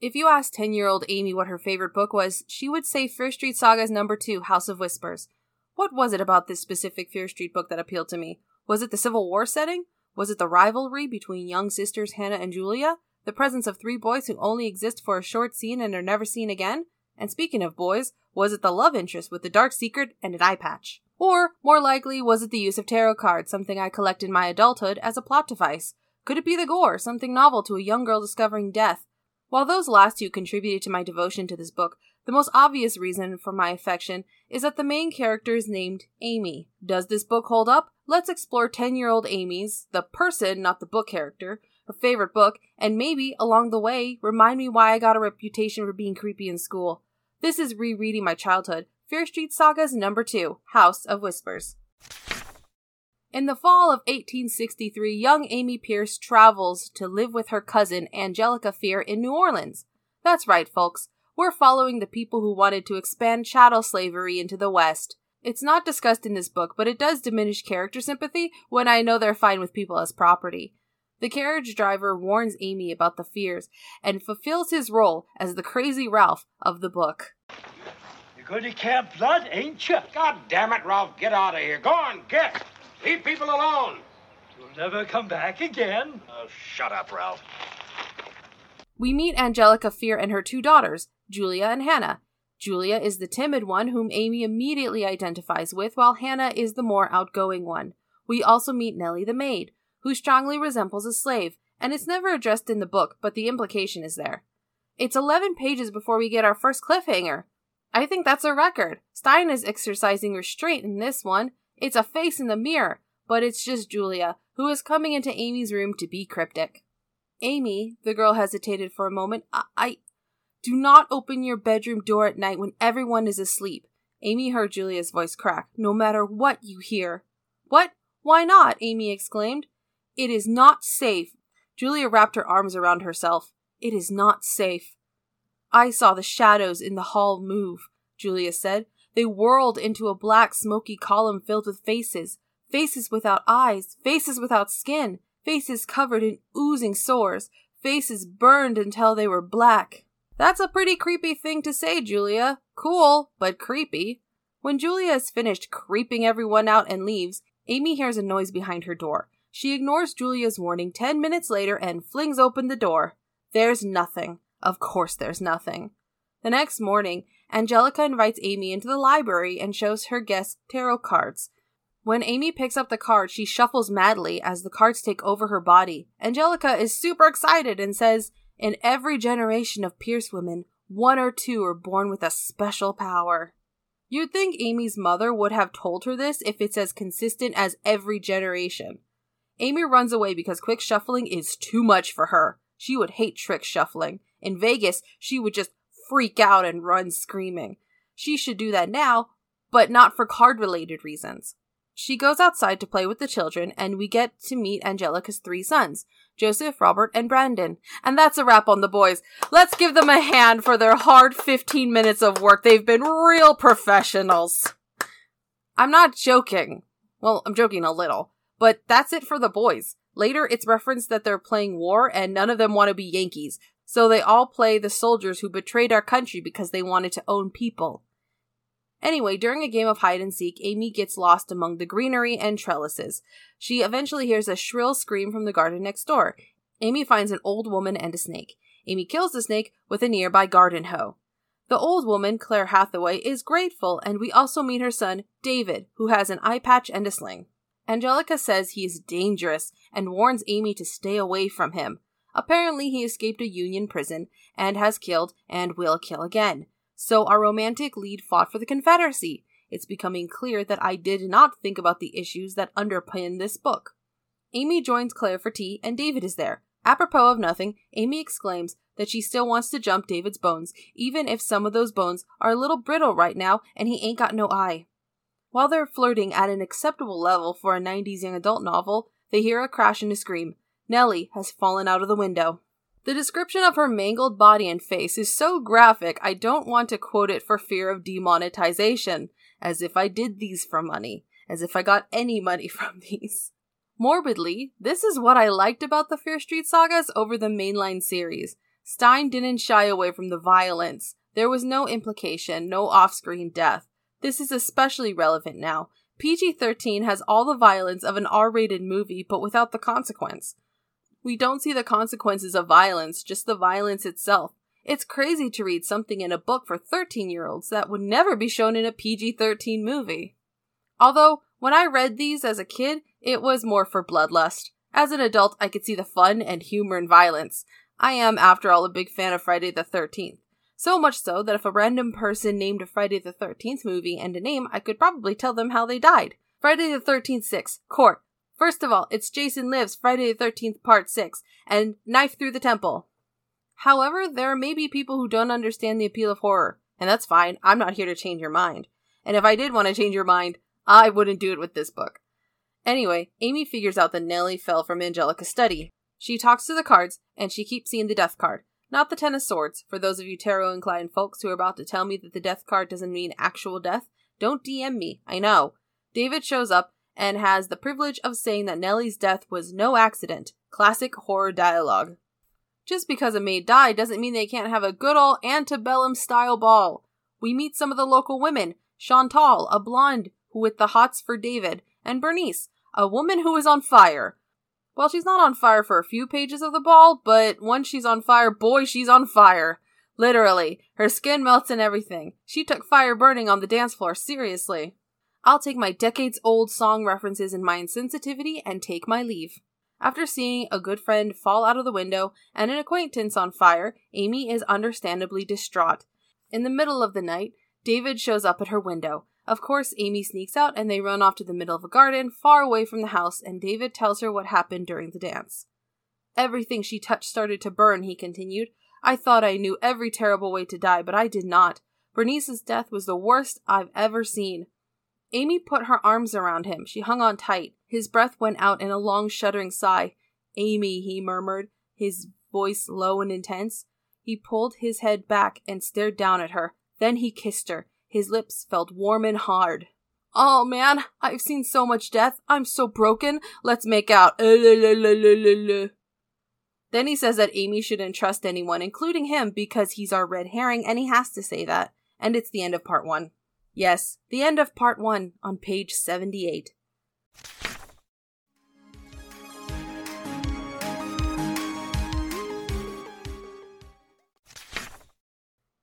If you asked 10 year old Amy what her favorite book was, she would say Fear Street Sagas number two, House of Whispers. What was it about this specific Fear Street book that appealed to me? Was it the Civil War setting? Was it the rivalry between young sisters Hannah and Julia? The presence of three boys who only exist for a short scene and are never seen again? And speaking of boys, was it the love interest with the dark secret and an eye patch? Or, more likely, was it the use of tarot cards, something I collect in my adulthood, as a plot device? Could it be the gore, something novel to a young girl discovering death? While those last two contributed to my devotion to this book, the most obvious reason for my affection is that the main character is named Amy. Does this book hold up? Let's explore 10 year old Amy's, the person, not the book character, her favorite book, and maybe, along the way, remind me why I got a reputation for being creepy in school. This is rereading my childhood. Fear Street Sagas number 2, House of Whispers. In the fall of 1863, young Amy Pierce travels to live with her cousin Angelica Fear in New Orleans. That's right, folks. We're following the people who wanted to expand chattel slavery into the West. It's not discussed in this book, but it does diminish character sympathy when I know they're fine with people as property. The carriage driver warns Amy about the fears and fulfills his role as the crazy Ralph of the book. You're going to Camp Blood, ain't you? God damn it, Ralph, get out of here. Go on, get. Leave people alone. You'll never come back again. Oh, shut up, Ralph. We meet Angelica Fear and her two daughters, Julia and Hannah. Julia is the timid one whom Amy immediately identifies with, while Hannah is the more outgoing one. We also meet Nellie the maid, who strongly resembles a slave, and it's never addressed in the book, but the implication is there. It's 11 pages before we get our first cliffhanger. I think that's a record. Stine is exercising restraint in this one. It's a face in the mirror, but it's just Julia, who is coming into Amy's room to be cryptic. Amy, the girl hesitated for a moment. I, I do not open your bedroom door at night when everyone is asleep. Amy heard Julia's voice crack. No matter what you hear. What? Why not? Amy exclaimed. It is not safe. Julia wrapped her arms around herself. It is not safe. I saw the shadows in the hall move, Julia said. They whirled into a black, smoky column filled with faces. Faces without eyes, faces without skin, faces covered in oozing sores, faces burned until they were black. That's a pretty creepy thing to say, Julia. Cool, but creepy. When Julia has finished creeping everyone out and leaves, Amy hears a noise behind her door. She ignores Julia's warning ten minutes later and flings open the door. There's nothing. Of course, there's nothing. The next morning, Angelica invites Amy into the library and shows her guest tarot cards. When Amy picks up the card, she shuffles madly as the cards take over her body. Angelica is super excited and says, in every generation of Pierce women, one or two are born with a special power. You'd think Amy's mother would have told her this if it's as consistent as every generation. Amy runs away because quick shuffling is too much for her. She would hate trick shuffling. In Vegas, she would just freak out and run screaming. She should do that now, but not for card related reasons. She goes outside to play with the children, and we get to meet Angelica's three sons Joseph, Robert, and Brandon. And that's a wrap on the boys. Let's give them a hand for their hard 15 minutes of work. They've been real professionals. I'm not joking. Well, I'm joking a little. But that's it for the boys. Later, it's referenced that they're playing war and none of them want to be Yankees. So they all play the soldiers who betrayed our country because they wanted to own people. Anyway, during a game of hide and seek, Amy gets lost among the greenery and trellises. She eventually hears a shrill scream from the garden next door. Amy finds an old woman and a snake. Amy kills the snake with a nearby garden hoe. The old woman, Claire Hathaway, is grateful, and we also meet her son, David, who has an eye patch and a sling. Angelica says he is dangerous and warns Amy to stay away from him. Apparently, he escaped a Union prison and has killed and will kill again. So our romantic lead fought for the Confederacy. It's becoming clear that I did not think about the issues that underpin this book. Amy joins Claire for tea, and David is there. Apropos of nothing, Amy exclaims that she still wants to jump David's bones, even if some of those bones are a little brittle right now and he ain't got no eye. While they're flirting at an acceptable level for a 90s young adult novel, they hear a crash and a scream. Nellie has fallen out of the window. The description of her mangled body and face is so graphic, I don't want to quote it for fear of demonetization, as if I did these for money, as if I got any money from these. Morbidly, this is what I liked about the Fear Street sagas over the mainline series. Stine didn't shy away from the violence. There was no implication, no off screen death. This is especially relevant now. PG 13 has all the violence of an R rated movie, but without the consequence. We don't see the consequences of violence, just the violence itself. It's crazy to read something in a book for 13 year olds that would never be shown in a PG 13 movie. Although, when I read these as a kid, it was more for bloodlust. As an adult, I could see the fun and humor in violence. I am, after all, a big fan of Friday the 13th. So much so that if a random person named a Friday the 13th movie and a name, I could probably tell them how they died. Friday the 13th 6, Cort. First of all, it's Jason Lives, Friday the 13th Part 6, and Knife Through the Temple. However, there may be people who don't understand the appeal of horror, and that's fine. I'm not here to change your mind. And if I did want to change your mind, I wouldn't do it with this book. Anyway, Amy figures out that Nellie fell from Angelica's study. She talks to the cards, and she keeps seeing the death card. Not the Ten of Swords. For those of you tarot inclined folks who are about to tell me that the death card doesn't mean actual death, don't DM me. I know. David shows up and has the privilege of saying that Nellie's death was no accident. Classic horror dialogue. Just because a maid died doesn't mean they can't have a good old antebellum style ball. We meet some of the local women Chantal, a blonde who with the hots for David, and Bernice, a woman who is on fire. Well, she's not on fire for a few pages of the ball, but once she's on fire, boy, she's on fire. Literally. Her skin melts and everything. She took fire burning on the dance floor, seriously. I'll take my decades old song references and my insensitivity and take my leave. After seeing a good friend fall out of the window and an acquaintance on fire, Amy is understandably distraught. In the middle of the night, David shows up at her window. Of course, Amy sneaks out and they run off to the middle of a garden, far away from the house, and David tells her what happened during the dance. Everything she touched started to burn, he continued. I thought I knew every terrible way to die, but I did not. Bernice's death was the worst I've ever seen. Amy put her arms around him. She hung on tight. His breath went out in a long, shuddering sigh. Amy, he murmured, his voice low and intense. He pulled his head back and stared down at her. Then he kissed her. His lips felt warm and hard. Oh man, I've seen so much death. I'm so broken. Let's make out. Then he says that Amy shouldn't trust anyone, including him, because he's our red herring and he has to say that. And it's the end of part one. Yes, the end of part one on page 78.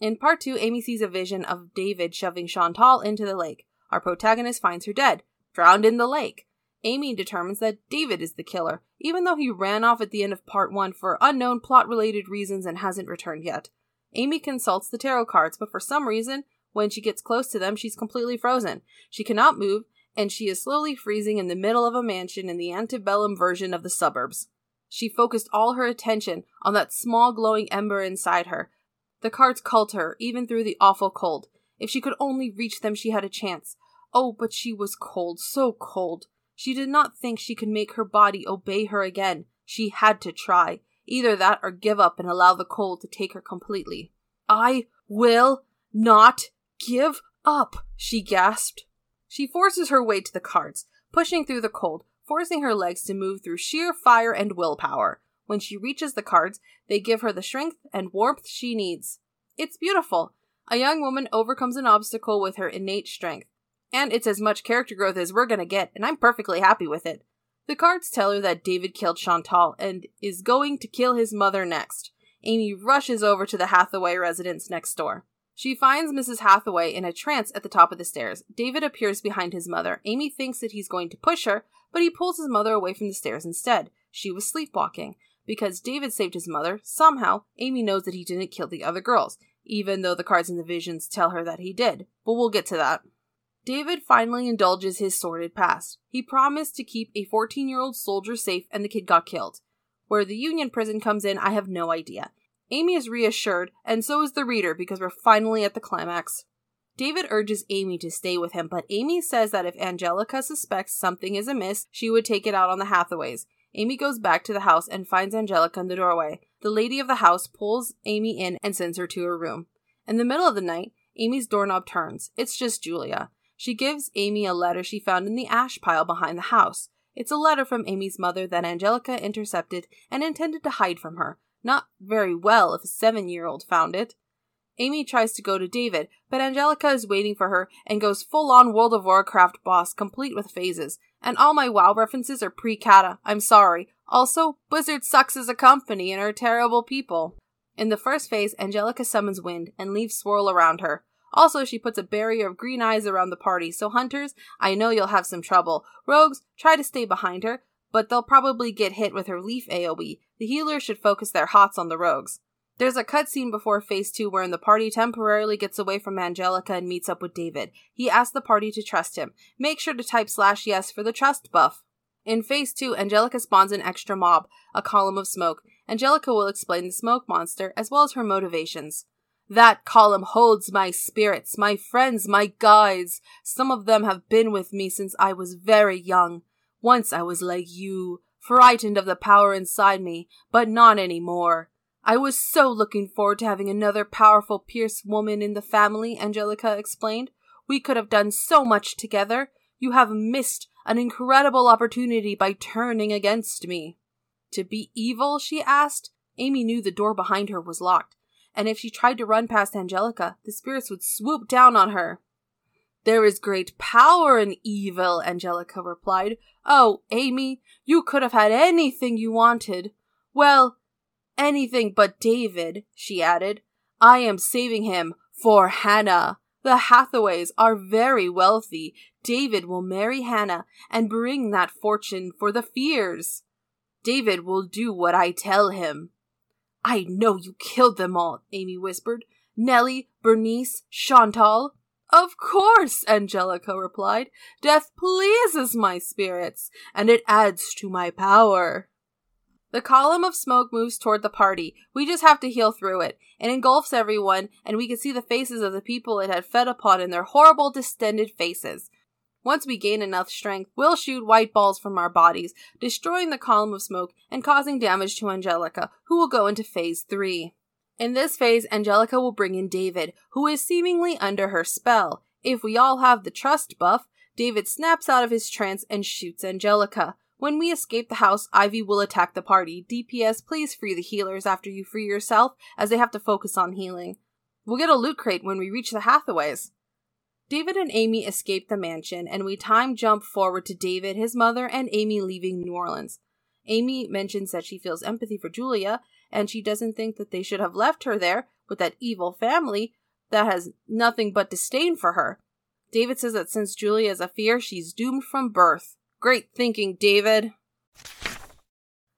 In part two, Amy sees a vision of David shoving Chantal into the lake. Our protagonist finds her dead, drowned in the lake. Amy determines that David is the killer, even though he ran off at the end of part one for unknown plot related reasons and hasn't returned yet. Amy consults the tarot cards, but for some reason, when she gets close to them, she's completely frozen. She cannot move, and she is slowly freezing in the middle of a mansion in the antebellum version of the suburbs. She focused all her attention on that small glowing ember inside her, the cards called her, even through the awful cold. If she could only reach them, she had a chance. Oh, but she was cold, so cold. She did not think she could make her body obey her again. She had to try. Either that or give up and allow the cold to take her completely. I will not give up, she gasped. She forces her way to the cards, pushing through the cold, forcing her legs to move through sheer fire and willpower. When she reaches the cards, they give her the strength and warmth she needs. It's beautiful. A young woman overcomes an obstacle with her innate strength. And it's as much character growth as we're gonna get, and I'm perfectly happy with it. The cards tell her that David killed Chantal and is going to kill his mother next. Amy rushes over to the Hathaway residence next door. She finds Mrs. Hathaway in a trance at the top of the stairs. David appears behind his mother. Amy thinks that he's going to push her, but he pulls his mother away from the stairs instead. She was sleepwalking. Because David saved his mother, somehow Amy knows that he didn't kill the other girls, even though the cards and the visions tell her that he did. But we'll get to that. David finally indulges his sordid past. He promised to keep a 14 year old soldier safe, and the kid got killed. Where the Union prison comes in, I have no idea. Amy is reassured, and so is the reader because we're finally at the climax. David urges Amy to stay with him, but Amy says that if Angelica suspects something is amiss, she would take it out on the Hathaways. Amy goes back to the house and finds Angelica in the doorway. The lady of the house pulls Amy in and sends her to her room. In the middle of the night, Amy's doorknob turns. It's just Julia. She gives Amy a letter she found in the ash pile behind the house. It's a letter from Amy's mother that Angelica intercepted and intended to hide from her. Not very well if a seven year old found it. Amy tries to go to David, but Angelica is waiting for her and goes full on World of Warcraft boss, complete with phases. And all my WoW references are pre Cata. I'm sorry. Also, Blizzard sucks as a company and are terrible people. In the first phase, Angelica summons wind and leaves swirl around her. Also, she puts a barrier of green eyes around the party, so hunters, I know you'll have some trouble. Rogues, try to stay behind her, but they'll probably get hit with her leaf AoE. The healers should focus their hots on the rogues. There's a cutscene before phase 2 wherein the party temporarily gets away from Angelica and meets up with David. He asks the party to trust him. Make sure to type slash yes for the trust buff. In phase 2, Angelica spawns an extra mob, a column of smoke. Angelica will explain the smoke monster as well as her motivations. That column holds my spirits, my friends, my guides. Some of them have been with me since I was very young. Once I was like you, frightened of the power inside me, but not any more. I was so looking forward to having another powerful Pierce woman in the family, Angelica explained. We could have done so much together. You have missed an incredible opportunity by turning against me. To be evil? she asked. Amy knew the door behind her was locked and if she tried to run past Angelica, the spirits would swoop down on her. There is great power in evil, Angelica replied. Oh, Amy, you could have had anything you wanted. Well, anything but David, she added. I am saving him for Hannah. The Hathaways are very wealthy. David will marry Hannah and bring that fortune for the Fears. David will do what I tell him. I know you killed them all, Amy whispered. Nellie, Bernice, Chantal. Of course, Angelica replied. Death pleases my spirits, and it adds to my power. The column of smoke moves toward the party. We just have to heal through it. It engulfs everyone, and we can see the faces of the people it had fed upon in their horrible, distended faces. Once we gain enough strength, we'll shoot white balls from our bodies, destroying the column of smoke and causing damage to Angelica, who will go into phase 3. In this phase, Angelica will bring in David, who is seemingly under her spell. If we all have the trust buff, David snaps out of his trance and shoots Angelica. When we escape the house, Ivy will attack the party. DPS, please free the healers after you free yourself, as they have to focus on healing. We'll get a loot crate when we reach the Hathaways. David and Amy escape the mansion, and we time jump forward to David, his mother, and Amy leaving New Orleans. Amy mentions that she feels empathy for Julia, and she doesn't think that they should have left her there with that evil family that has nothing but disdain for her. David says that since Julia is a fear, she's doomed from birth. Great thinking, David.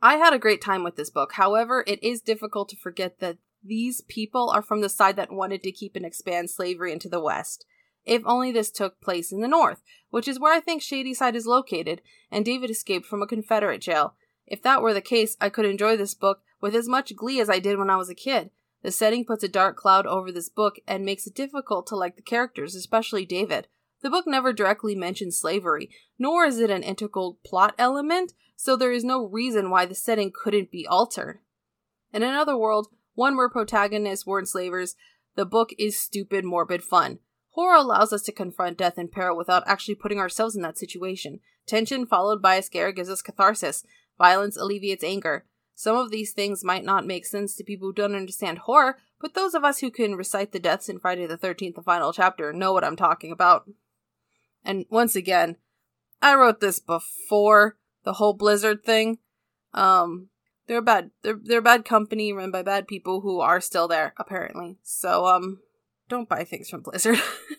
I had a great time with this book. However, it is difficult to forget that these people are from the side that wanted to keep and expand slavery into the West if only this took place in the north, which is where I think Shadyside is located, and David escaped from a Confederate jail. If that were the case, I could enjoy this book with as much glee as I did when I was a kid. The setting puts a dark cloud over this book and makes it difficult to like the characters, especially David. The book never directly mentions slavery, nor is it an integral plot element, so there is no reason why the setting couldn't be altered. In another world, one where protagonists weren't slavers, the book is stupid, morbid fun. Horror allows us to confront death and peril without actually putting ourselves in that situation. Tension followed by a scare gives us catharsis. Violence alleviates anger. Some of these things might not make sense to people who don't understand horror, but those of us who can recite the deaths in Friday the 13th, the final chapter, know what I'm talking about. And once again, I wrote this before the whole Blizzard thing. Um, they're bad. They're they're bad company run by bad people who are still there apparently. So um, don't buy things from Blizzard.